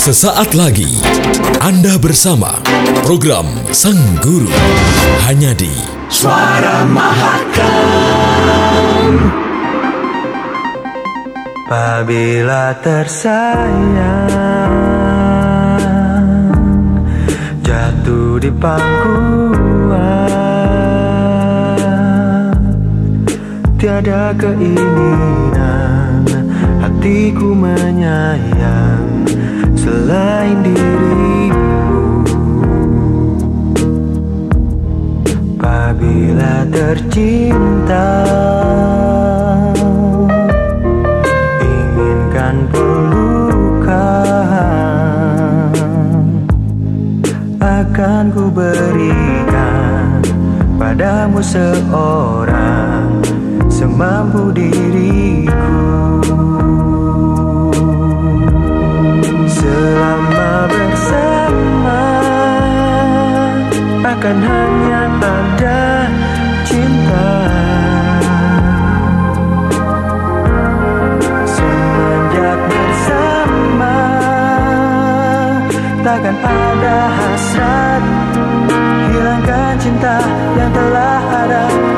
Sesaat lagi Anda bersama program Sang Guru. Hanya di Suara Mahakam. Apabila tersayang Jatuh di pangkuan Tiada keinginan Hatiku menyayang Selain dirimu. Apabila tercinta Inginkan pelukan Akan ku berikan Padamu seorang Semampu diriku Selama bersama. Akan hanya ada cinta. Semenjak bersama Takkan ada hasrat. Hilangkan cinta yang telah ada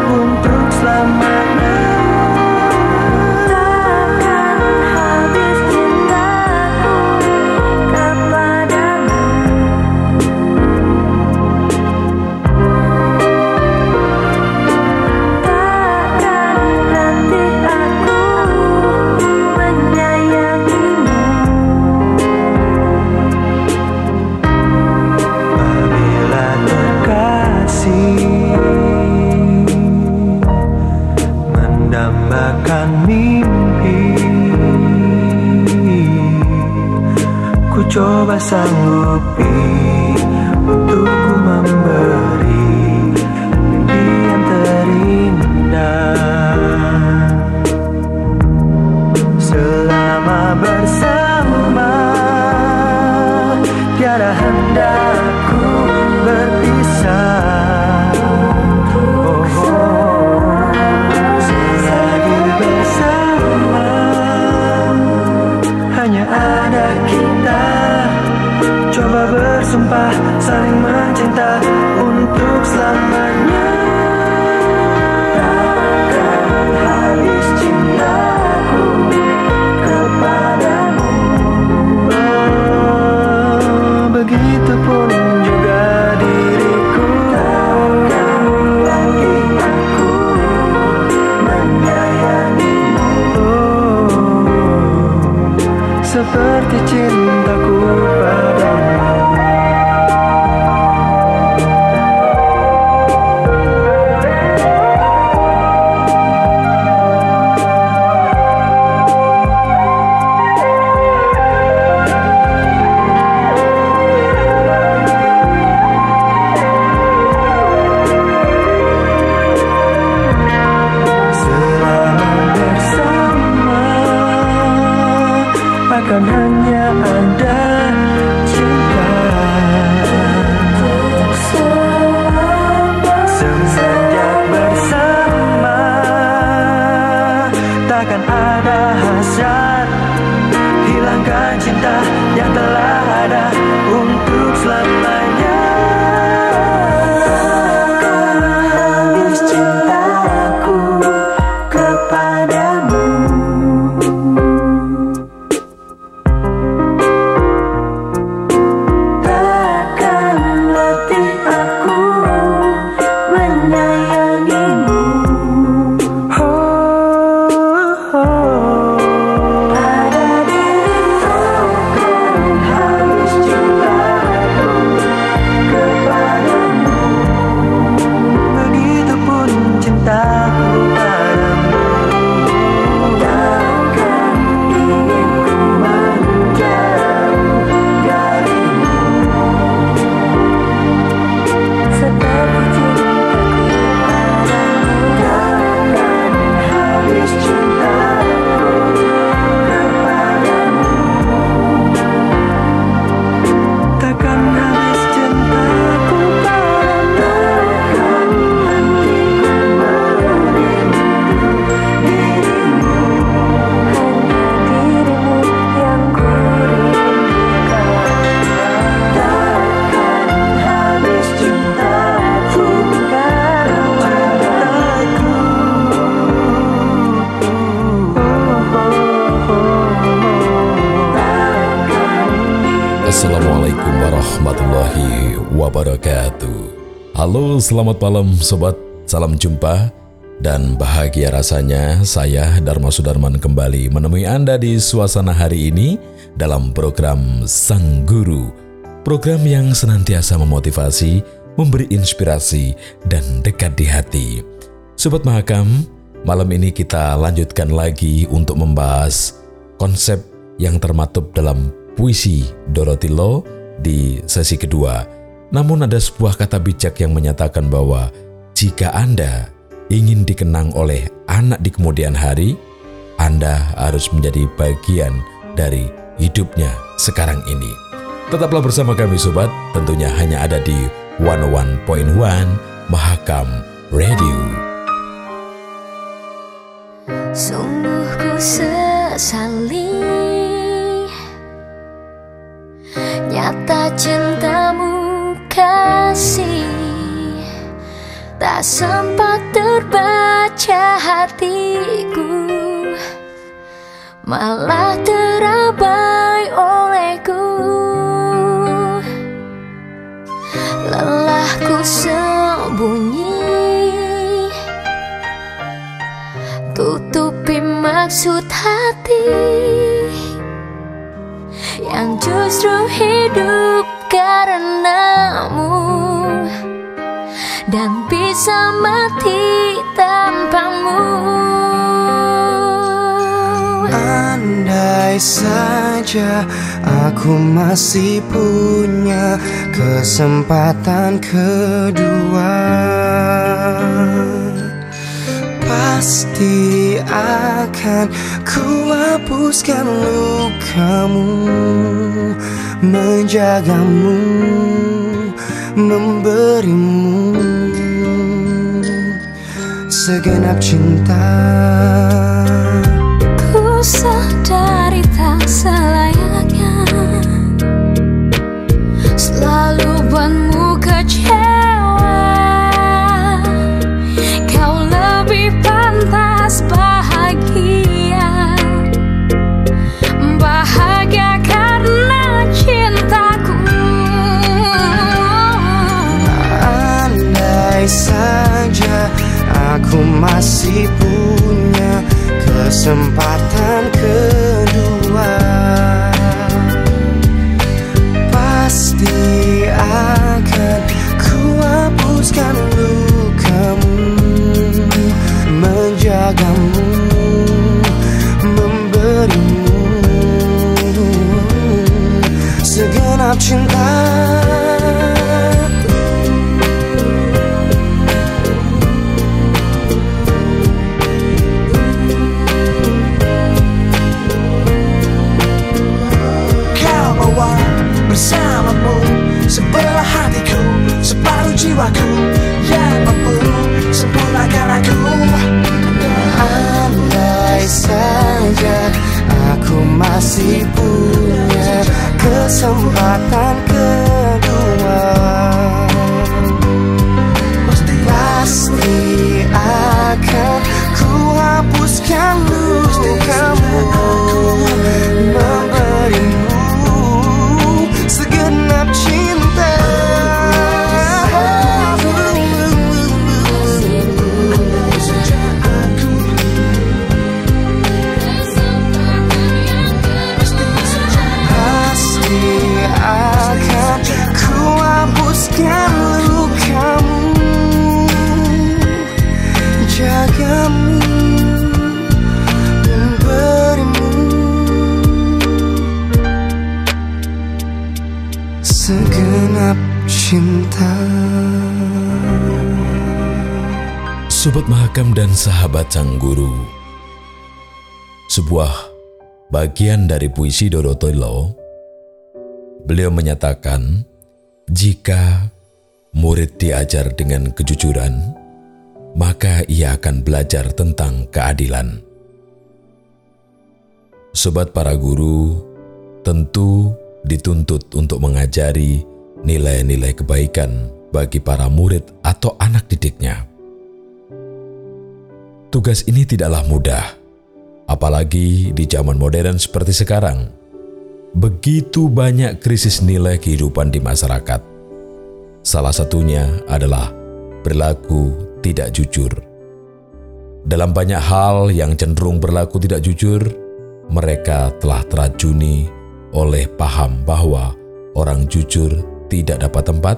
selamat malam sobat. Salam jumpa dan bahagia rasanya saya Dharma Sudarman kembali menemui Anda di suasana hari ini dalam program Sang Guru. Program yang senantiasa memotivasi, memberi inspirasi dan dekat di hati. Sobat Mahakam, malam ini kita lanjutkan lagi untuk membahas konsep yang termaktub dalam puisi Dorothy Law di sesi kedua. Namun ada sebuah kata bijak yang menyatakan bahwa jika Anda ingin dikenang oleh anak di kemudian hari, Anda harus menjadi bagian dari hidupnya sekarang ini. Tetaplah bersama kami sobat, tentunya hanya ada di 101.1 Mahakam Radio. Sungguh ku sesali Nyata cintamu kasih. Tak sempat terbaca hatiku. Malah terabai olehku. Lelahku sembunyi. Tutupi maksud hati Yang justru hidup karenamu Dan bisa mati tanpamu. Andai saja aku masih punya kesempatan kedua Pasti akan ku hapuskan lukamu Menjagamu, memberimu Segenap cinta. Ku sadari tak selayaknya masih punya kesempatan dan sahabat Sang Guru, sebuah bagian dari puisi Dorothy Law, beliau menyatakan, jika murid diajar dengan kejujuran, maka ia akan belajar tentang keadilan. Sobat para guru tentu dituntut untuk mengajari nilai-nilai kebaikan bagi para murid atau anak didiknya. Tugas ini tidaklah mudah, apalagi di zaman modern seperti sekarang. begitu banyak krisis nilai kehidupan di masyarakat. Salah satunya adalah berlaku tidak jujur. Dalam banyak hal yang cenderung berlaku tidak jujur, mereka telah teracuni oleh paham bahwa orang jujur tidak dapat tempat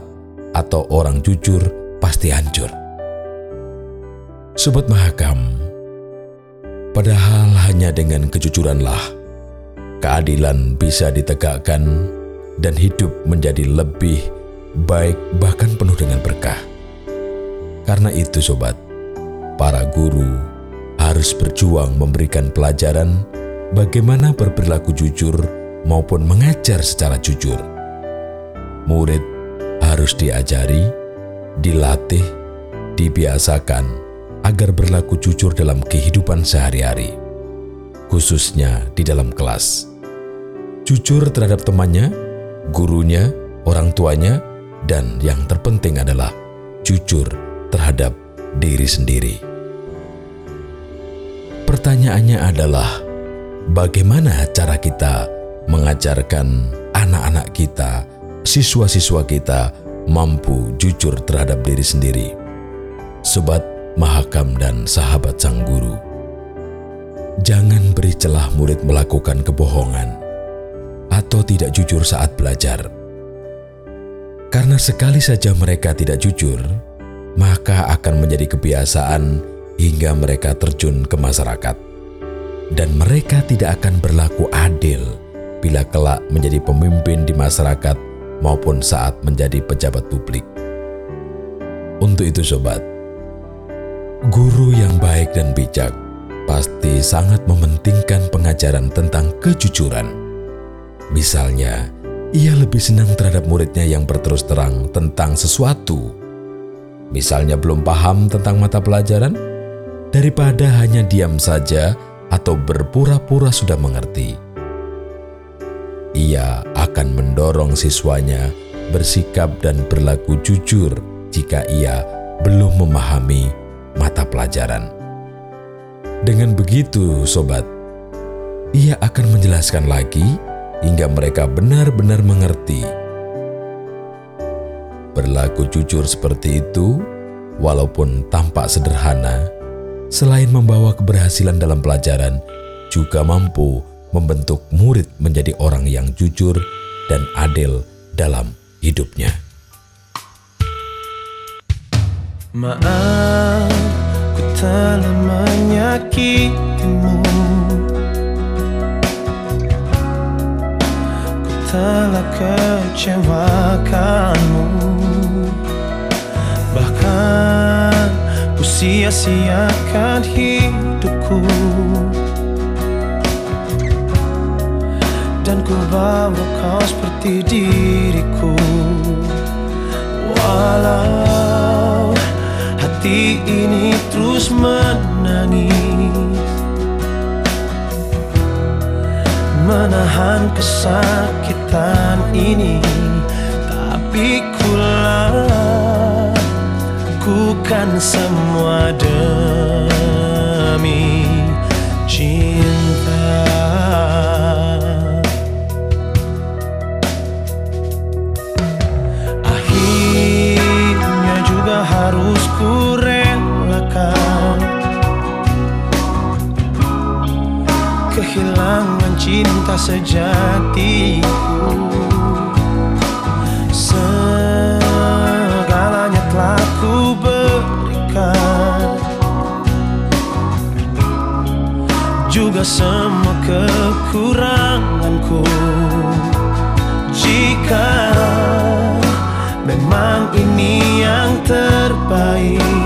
atau orang jujur pasti hancur. Sobat Mahakam, padahal hanya dengan kejujuranlah keadilan bisa ditegakkan dan hidup menjadi lebih baik bahkan penuh dengan berkah. Karena itu sobat, para guru harus berjuang memberikan pelajaran bagaimana berperilaku jujur maupun mengajar secara jujur. Murid harus diajari, dilatih, dibiasakan agar berlaku jujur dalam kehidupan sehari-hari, khususnya di dalam kelas. Jujur terhadap temannya, gurunya, orang tuanya, dan yang terpenting adalah jujur terhadap diri sendiri. Pertanyaannya adalah, bagaimana cara kita mengajarkan anak-anak kita, siswa-siswa kita mampu jujur terhadap diri sendiri? Sobat Mahakam dan sahabat sang guru, jangan beri celah murid melakukan kebohongan atau tidak jujur saat belajar. Karena sekali saja mereka tidak jujur, maka akan menjadi kebiasaan hingga mereka terjun ke masyarakat. Dan mereka tidak akan berlaku adil bila kelak menjadi pemimpin di masyarakat maupun saat menjadi pejabat publik. Untuk itu sobat, guru yang baik dan bijak pasti sangat mementingkan pengajaran tentang kejujuran. Misalnya, ia lebih senang terhadap muridnya yang berterus terang tentang sesuatu. Misalnya belum paham tentang mata pelajaran, daripada hanya diam saja atau berpura-pura sudah mengerti. Ia akan mendorong siswanya bersikap dan berlaku jujur jika ia belum memahami mata pelajaran. Dengan begitu, sobat, ia akan menjelaskan lagi hingga mereka benar-benar mengerti. Berlaku jujur seperti itu, walaupun tampak sederhana, selain membawa keberhasilan dalam pelajaran, juga mampu membentuk murid menjadi orang yang jujur dan adil dalam hidupnya. Maaf, ku telah menyakitimu. Ku telah kecewakanmu. Bahkan ku sia-siakan hidupku. Dan ku bawa kau seperti diriku. Walau hati ini terus menangis. Menahan kesakitan ini Tapi ku lakukan semua demi cinta sejatiku. Segalanya telah ku berikan. Juga semua kekuranganku. Jika memang ini yang terbaik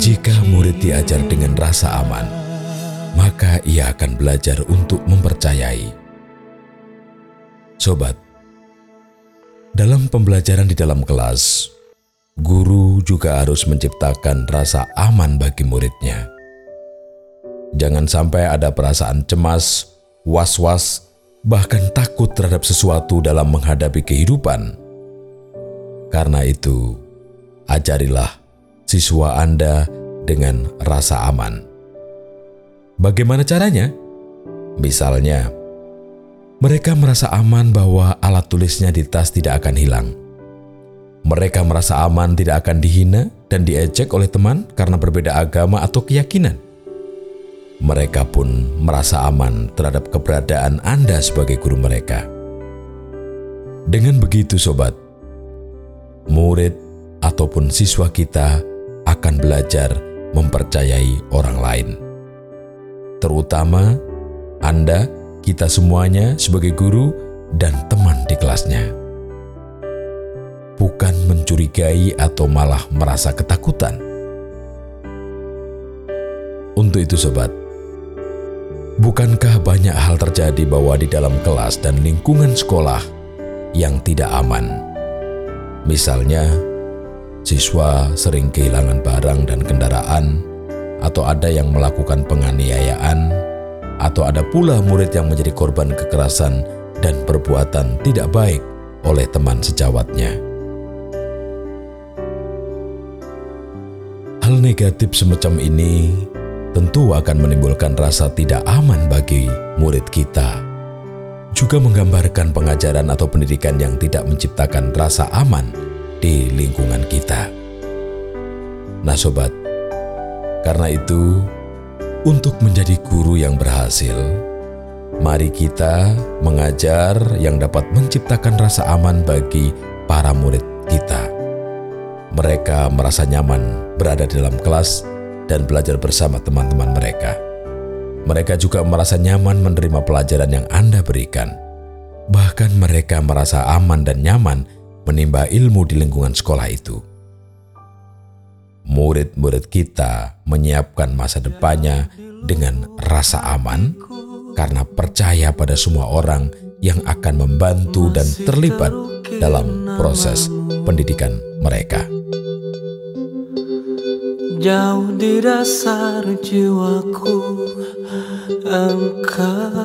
jika murid diajar dengan rasa aman, maka ia akan belajar untuk mempercayai. Sobat, dalam pembelajaran di dalam kelas, guru juga harus menciptakan rasa aman bagi muridnya. Jangan sampai ada perasaan cemas, was-was, bahkan takut terhadap sesuatu dalam menghadapi kehidupan. Karena itu, ajarilah siswa Anda dengan rasa aman. Bagaimana caranya? Misalnya, mereka merasa aman bahwa alat tulisnya di tas tidak akan hilang. Mereka merasa aman tidak akan dihina dan diejek oleh teman karena berbeda agama atau keyakinan. Mereka pun merasa aman terhadap keberadaan Anda sebagai guru mereka. Dengan begitu, sobat, murid ataupun siswa kita akan belajar mempercayai orang lain, terutama Anda, kita semuanya sebagai guru dan teman di kelasnya. Bukan mencurigai atau malah merasa ketakutan. Untuk itu, sobat, bukankah banyak hal terjadi bahwa di dalam kelas dan lingkungan sekolah yang tidak aman? Misalnya, siswa sering kehilangan barang dan kendaraan, atau ada yang melakukan penganiayaan, atau ada pula murid yang menjadi korban kekerasan dan perbuatan tidak baik oleh teman sejawatnya. Hal negatif semacam ini tentu akan menimbulkan rasa tidak aman bagi murid kita. Juga menggambarkan pengajaran atau pendidikan yang tidak menciptakan rasa aman di lingkungan kita. Nah, sobat, karena itu, untuk menjadi guru yang berhasil, mari kita mengajar yang dapat menciptakan rasa aman bagi para murid kita. Mereka merasa nyaman berada dalam kelas dan belajar bersama teman-teman mereka. Mereka juga merasa nyaman menerima pelajaran yang Anda berikan. Bahkan mereka merasa aman dan nyaman menimba ilmu di lingkungan sekolah itu. Murid-murid kita menyiapkan masa depannya dengan rasa aman karena percaya pada semua orang yang akan membantu dan terlibat dalam proses pendidikan mereka. Jauh di dasar jiwaku Engkau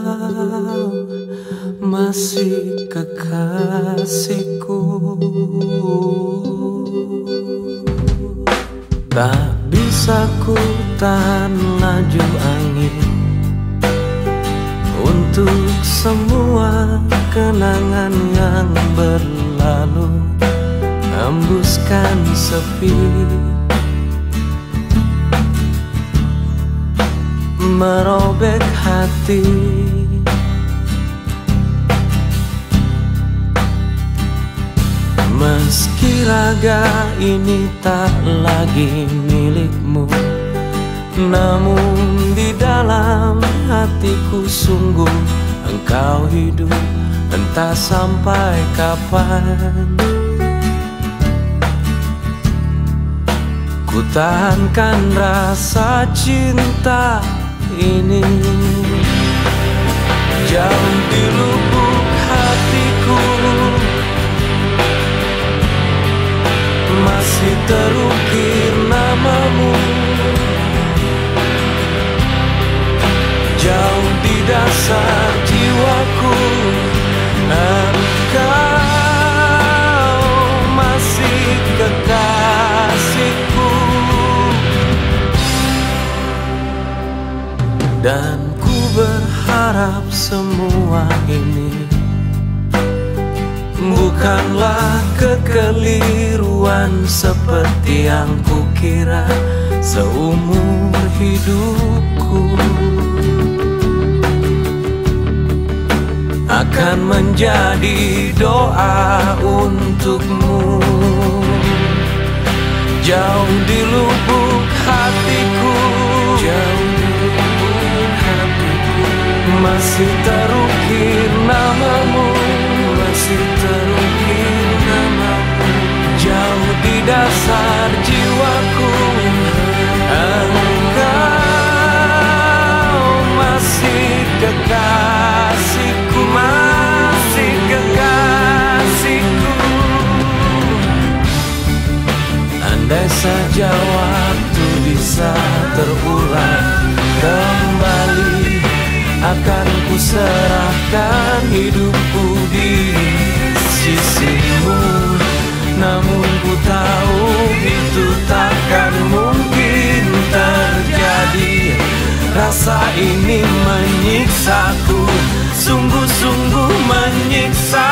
masih kekasihku. Tak bisa ku tahan laju angin. Untuk semua kenangan yang berlalu Hembuskan sepi. Merobek hati Meski raga ini tak lagi milikmu Namun di dalam hatiku sungguh engkau hidup Entah sampai kapan. Ku tahankan rasa cinta ini. Jauh di lubuk Masih terukir namamu. Jauh di dasar jiwaku Engkau masih kekasihku. Dan ku berharap semua ini Bukanlah kekeliruan seperti yang kukira seumur hidupku. Akan menjadi doa untukmu. Jauh di lubuk hatiku. Jauh di lubuk hatiku. Masih terukir namamu dasar jiwaku Engkau masih kekasihku Masih kekasihku. Andai saja waktu bisa terulang kembali Akan ku serahkan hidupku di sisimu Namun ku tahu itu takkan mungkin terjadi. Rasa ini menyiksaku. Sungguh-sungguh menyiksaku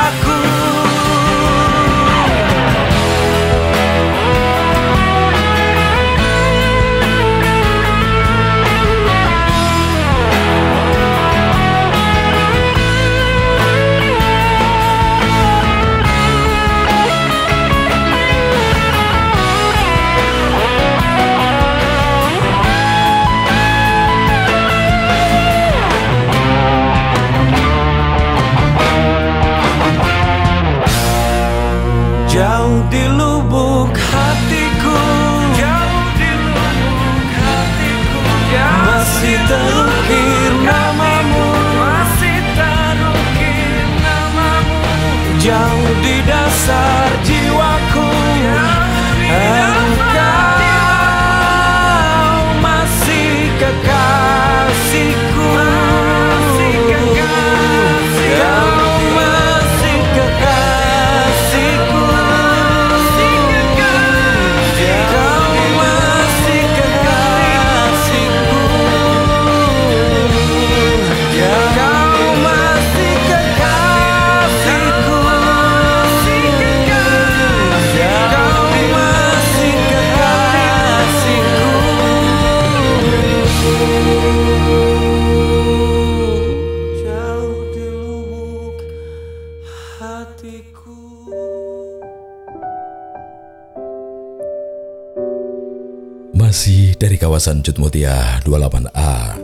kawasan Jutmutia 28A.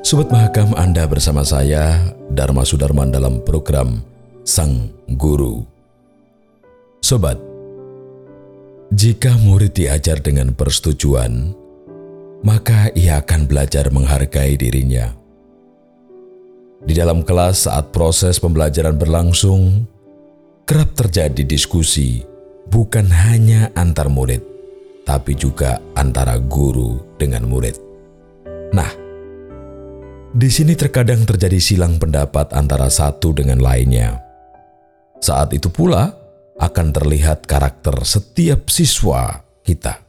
Sobat Mahakam Anda bersama saya, Dharma Sudarman dalam program Sang Guru. Sobat, jika murid diajar dengan persetujuan, maka ia akan belajar menghargai dirinya. Di dalam kelas saat proses pembelajaran berlangsung, kerap terjadi diskusi bukan hanya antar murid, tapi juga antara guru dengan murid. Nah, di sini terkadang terjadi silang pendapat antara satu dengan lainnya. Saat itu pula akan terlihat karakter setiap siswa kita.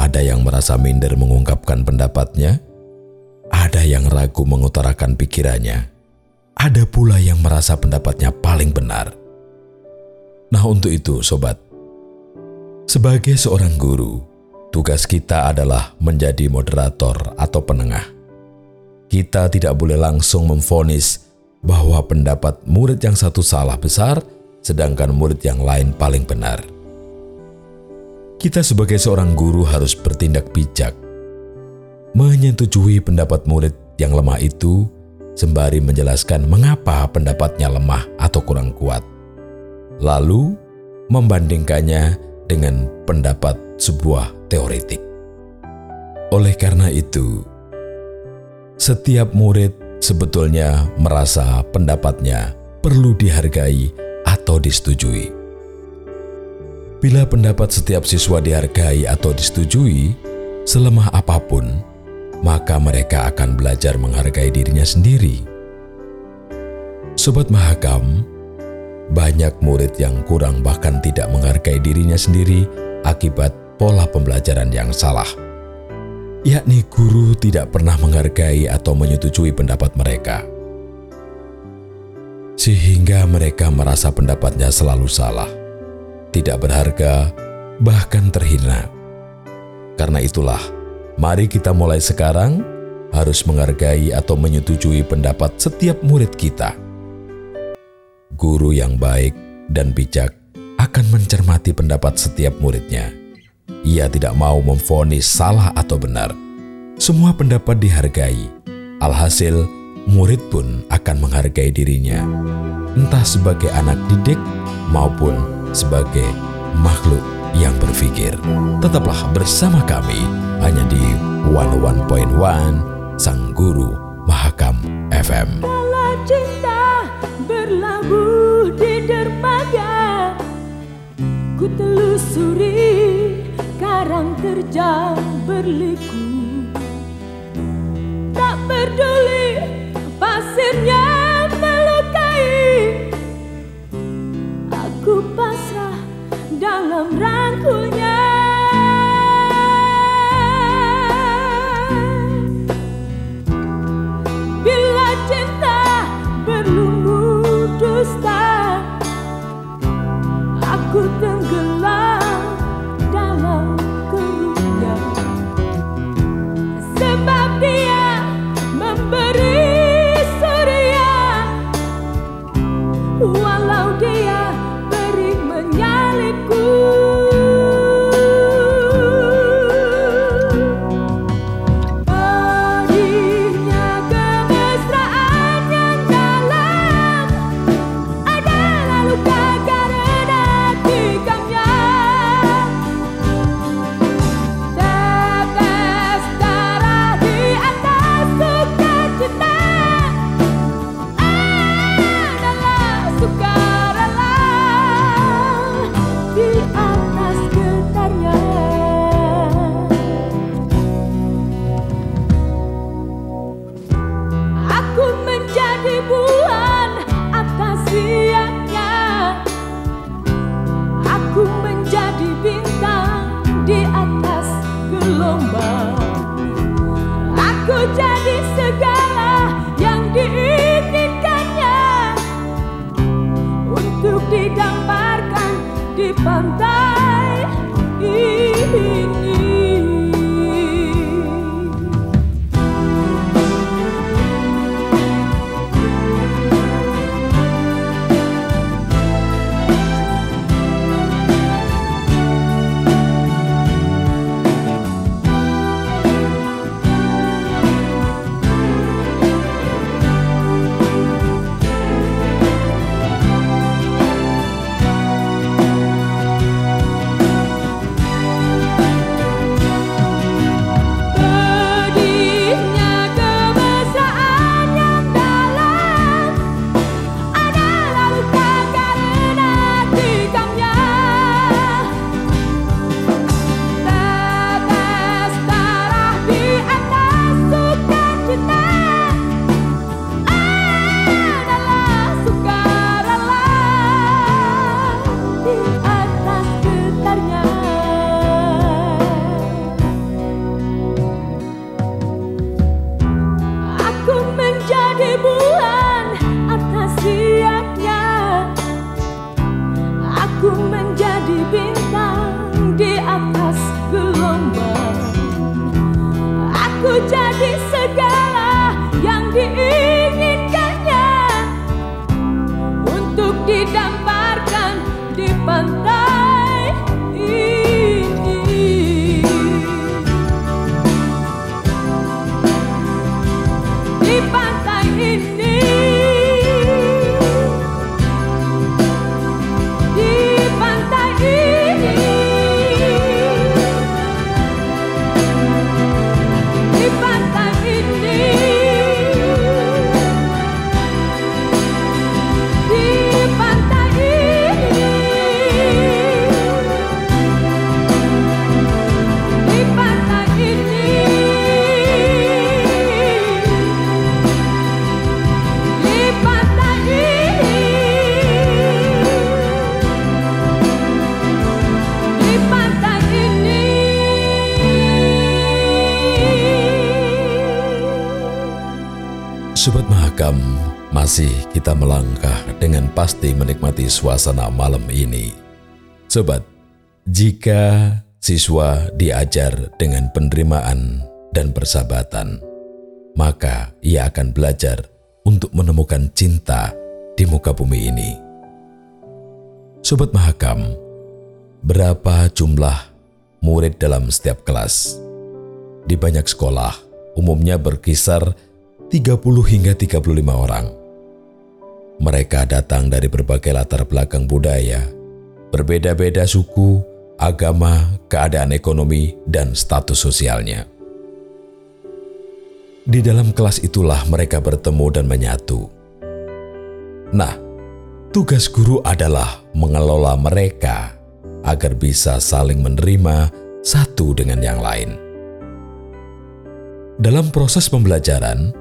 Ada yang merasa minder mengungkapkan pendapatnya, ada yang ragu mengutarakan pikirannya, ada pula yang merasa pendapatnya paling benar. Nah, untuk itu, sobat, sebagai seorang guru, tugas kita adalah menjadi moderator atau penengah. Kita tidak boleh langsung memvonis bahwa pendapat murid yang satu salah besar, sedangkan murid yang lain paling benar. Kita sebagai seorang guru harus bertindak bijak, menyetujui pendapat murid yang lemah itu, sembari menjelaskan mengapa pendapatnya lemah atau kurang kuat. Lalu, membandingkannya dengan pendapat sebuah teoretik. Oleh karena itu, setiap murid sebetulnya merasa pendapatnya perlu dihargai atau disetujui. Bila pendapat setiap siswa dihargai atau disetujui, selemah apa pun, maka mereka akan belajar menghargai dirinya sendiri. Sobat Mahakam, banyak murid yang kurang bahkan tidak menghargai dirinya sendiri akibat pola pembelajaran yang salah. Yakni guru tidak pernah menghargai atau menyetujui pendapat mereka. Sehingga mereka merasa pendapatnya selalu salah, tidak berharga, bahkan terhina. Karena itulah, mari kita mulai sekarang harus menghargai atau menyetujui pendapat setiap murid kita guru yang baik dan bijak akan mencermati pendapat setiap muridnya. Ia tidak mau memfonis salah atau benar. Semua pendapat dihargai. Alhasil, murid pun akan menghargai dirinya, entah sebagai anak didik maupun sebagai makhluk yang berpikir. Tetaplah bersama kami hanya di 101.1 Sang Guru Mahakam FM. Cinta. Ku telusuri karang terjang berliku Tak peduli pasirnya melukai Aku pasrah dalam rangkunya. kita melangkah dengan pasti menikmati suasana malam ini. Sobat, jika siswa diajar dengan penerimaan dan persahabatan, maka ia akan belajar untuk menemukan cinta di muka bumi ini. Sobat Mahakam, berapa jumlah murid dalam setiap kelas? Di banyak sekolah, umumnya berkisar 30 hingga 35 orang. Mereka datang dari berbagai latar belakang budaya, berbeda-beda suku, agama, keadaan ekonomi, dan status sosialnya. Di dalam kelas itulah mereka bertemu dan menyatu. Nah, tugas guru adalah mengelola mereka agar bisa saling menerima satu dengan yang lain. Dalam proses pembelajaran,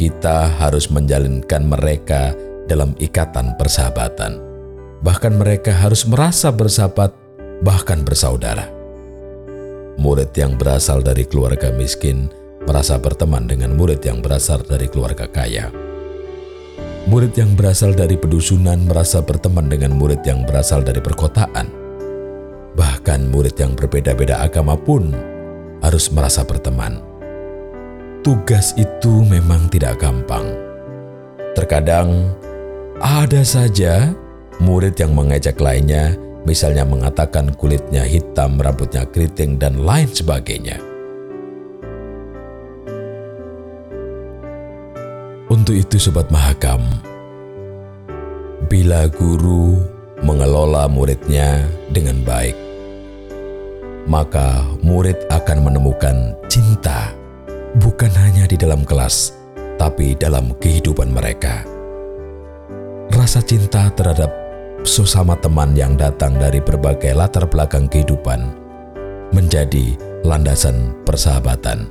kita harus menjalinkan mereka dalam ikatan persahabatan. Bahkan mereka harus merasa bersahabat, bahkan bersaudara. Murid yang berasal dari keluarga miskin merasa berteman dengan murid yang berasal dari keluarga kaya. Murid yang berasal dari pedusunan merasa berteman dengan murid yang berasal dari perkotaan. Bahkan murid yang berbeda-beda agama pun harus merasa berteman. Tugas itu memang tidak gampang. Terkadang ada saja murid yang mengejek lainnya, misalnya mengatakan kulitnya hitam, rambutnya keriting, dan lain sebagainya. Untuk itu Sobat Mahakam, bila guru mengelola muridnya dengan baik, maka murid akan menemukan cinta bukan hanya di dalam kelas, tapi dalam kehidupan mereka. Rasa cinta terhadap sesama teman yang datang dari berbagai latar belakang kehidupan menjadi landasan persahabatan.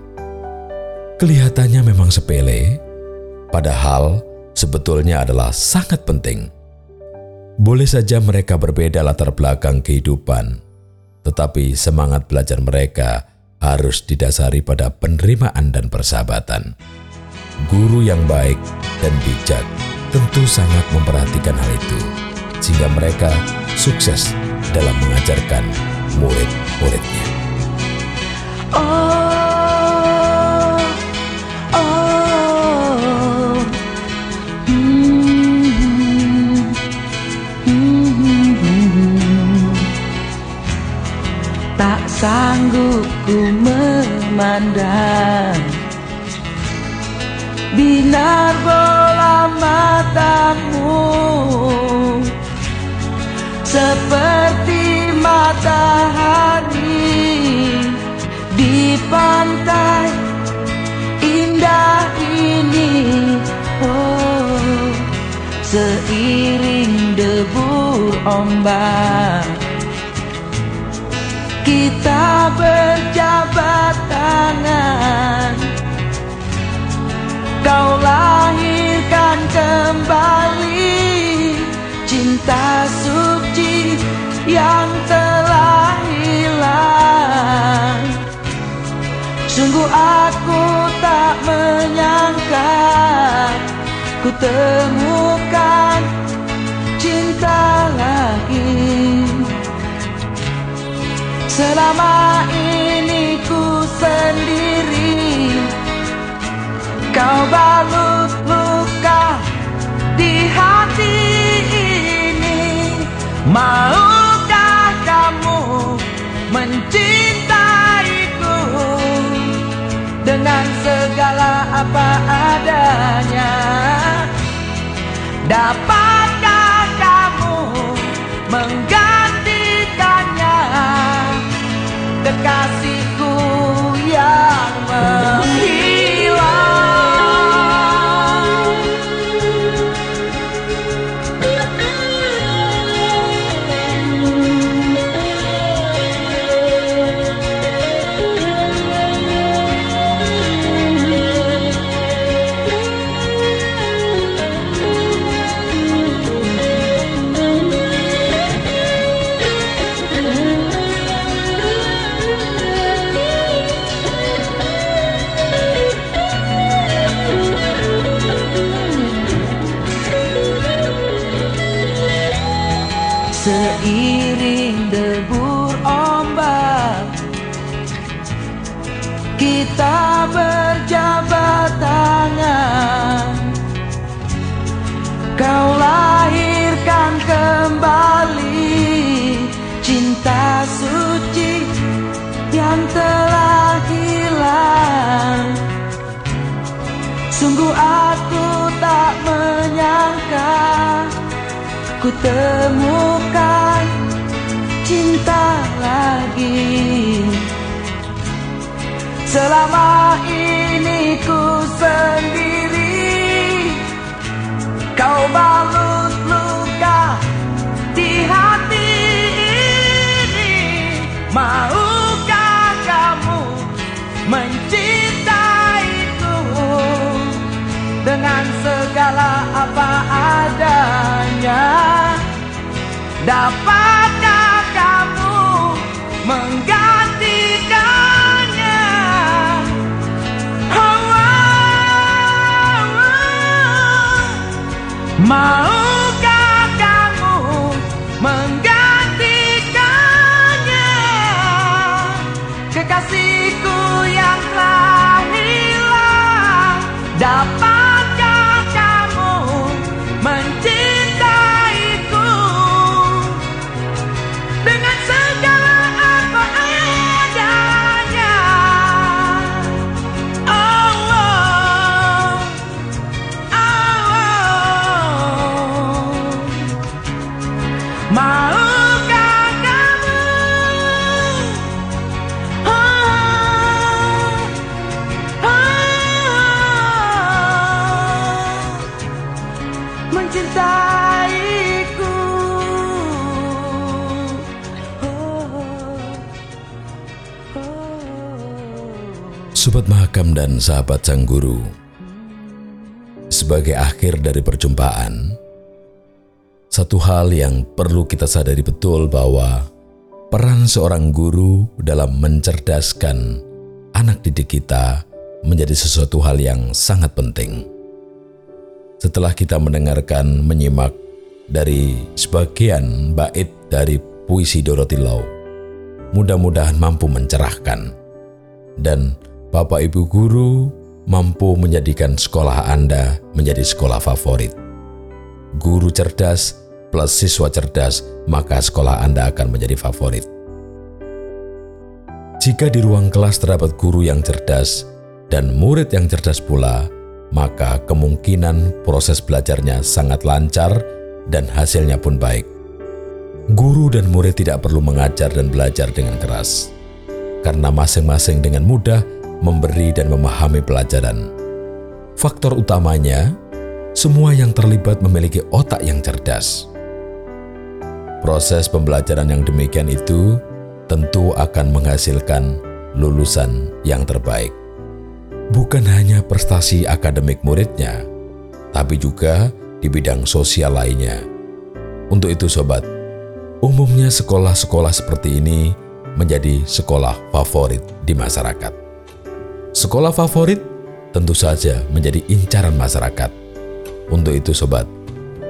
Kelihatannya memang sepele, padahal sebetulnya adalah sangat penting. Boleh saja mereka berbeda latar belakang kehidupan, tetapi semangat belajar mereka harus didasari pada penerimaan dan persahabatan. Guru yang baik dan bijak tentu sangat memperhatikan hal itu, sehingga mereka sukses dalam mengajarkan murid-muridnya. Oh, sanggup ku memandang binar bola matamu. Seperti matahari di pantai indah ini. Oh seiring debur ombak kita berjabat tangan. Kau lahirkan kembali cinta suci yang telah hilang. Sungguh aku tak menyangka Ku temukan Selama ini ku sendiri. Kau balut luka di hati ini. Maukah kamu mencintaiku? Dengan segala apa adanya Dapatkah Kekasihku yang menghilang temukan cinta lagi. Selama ini ku sendiri Kau balut luka di hati ini. Maukah kamu mencintaiku Dengan segala apa adanya? Dapatkah kamu menggantikannya Oh, oh, oh. Maukah Sobat Mahakam dan sahabat Sang Guru, sebagai akhir dari perjumpaan, satu hal yang perlu kita sadari betul bahwa peran seorang guru dalam mencerdaskan anak didik kita menjadi sesuatu hal yang sangat penting. Setelah kita mendengarkan, menyimak dari sebagian bait dari puisi Dorothy Law, mudah-mudahan mampu mencerahkan dan Bapak Ibu guru mampu menjadikan sekolah Anda menjadi sekolah favorit. Guru cerdas plus siswa cerdas, maka sekolah Anda akan menjadi favorit. Jika di ruang kelas terdapat guru yang cerdas dan murid yang cerdas pula, maka kemungkinan proses belajarnya sangat lancar dan hasilnya pun baik. Guru dan murid tidak perlu mengajar dan belajar dengan keras, karena masing-masing dengan mudah memberi dan memahami pelajaran. Faktor utamanya, semua yang terlibat memiliki otak yang cerdas. Proses pembelajaran yang demikian itu tentu akan menghasilkan lulusan yang terbaik. Bukan hanya prestasi akademik muridnya, tapi juga di bidang sosial lainnya. Untuk itu sobat, umumnya sekolah-sekolah seperti ini menjadi sekolah favorit di masyarakat. Sekolah favorit tentu saja menjadi incaran masyarakat. Untuk itu sobat,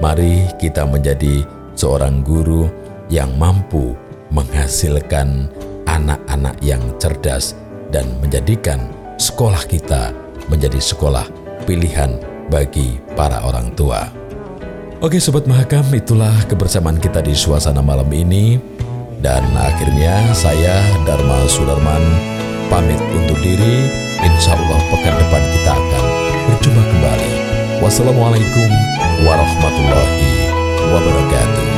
mari kita menjadi seorang guru yang mampu menghasilkan anak-anak yang cerdas dan menjadikan sekolah kita menjadi sekolah pilihan bagi para orang tua. Oke Sobat Mahakam, itulah kebersamaan kita di suasana malam ini. Dan akhirnya saya Dharma Sudarman pamit undur diri. Insya Allah pekan depan kita akan berjumpa kembali. Wassalamualaikum warahmatullahi wabarakatuh.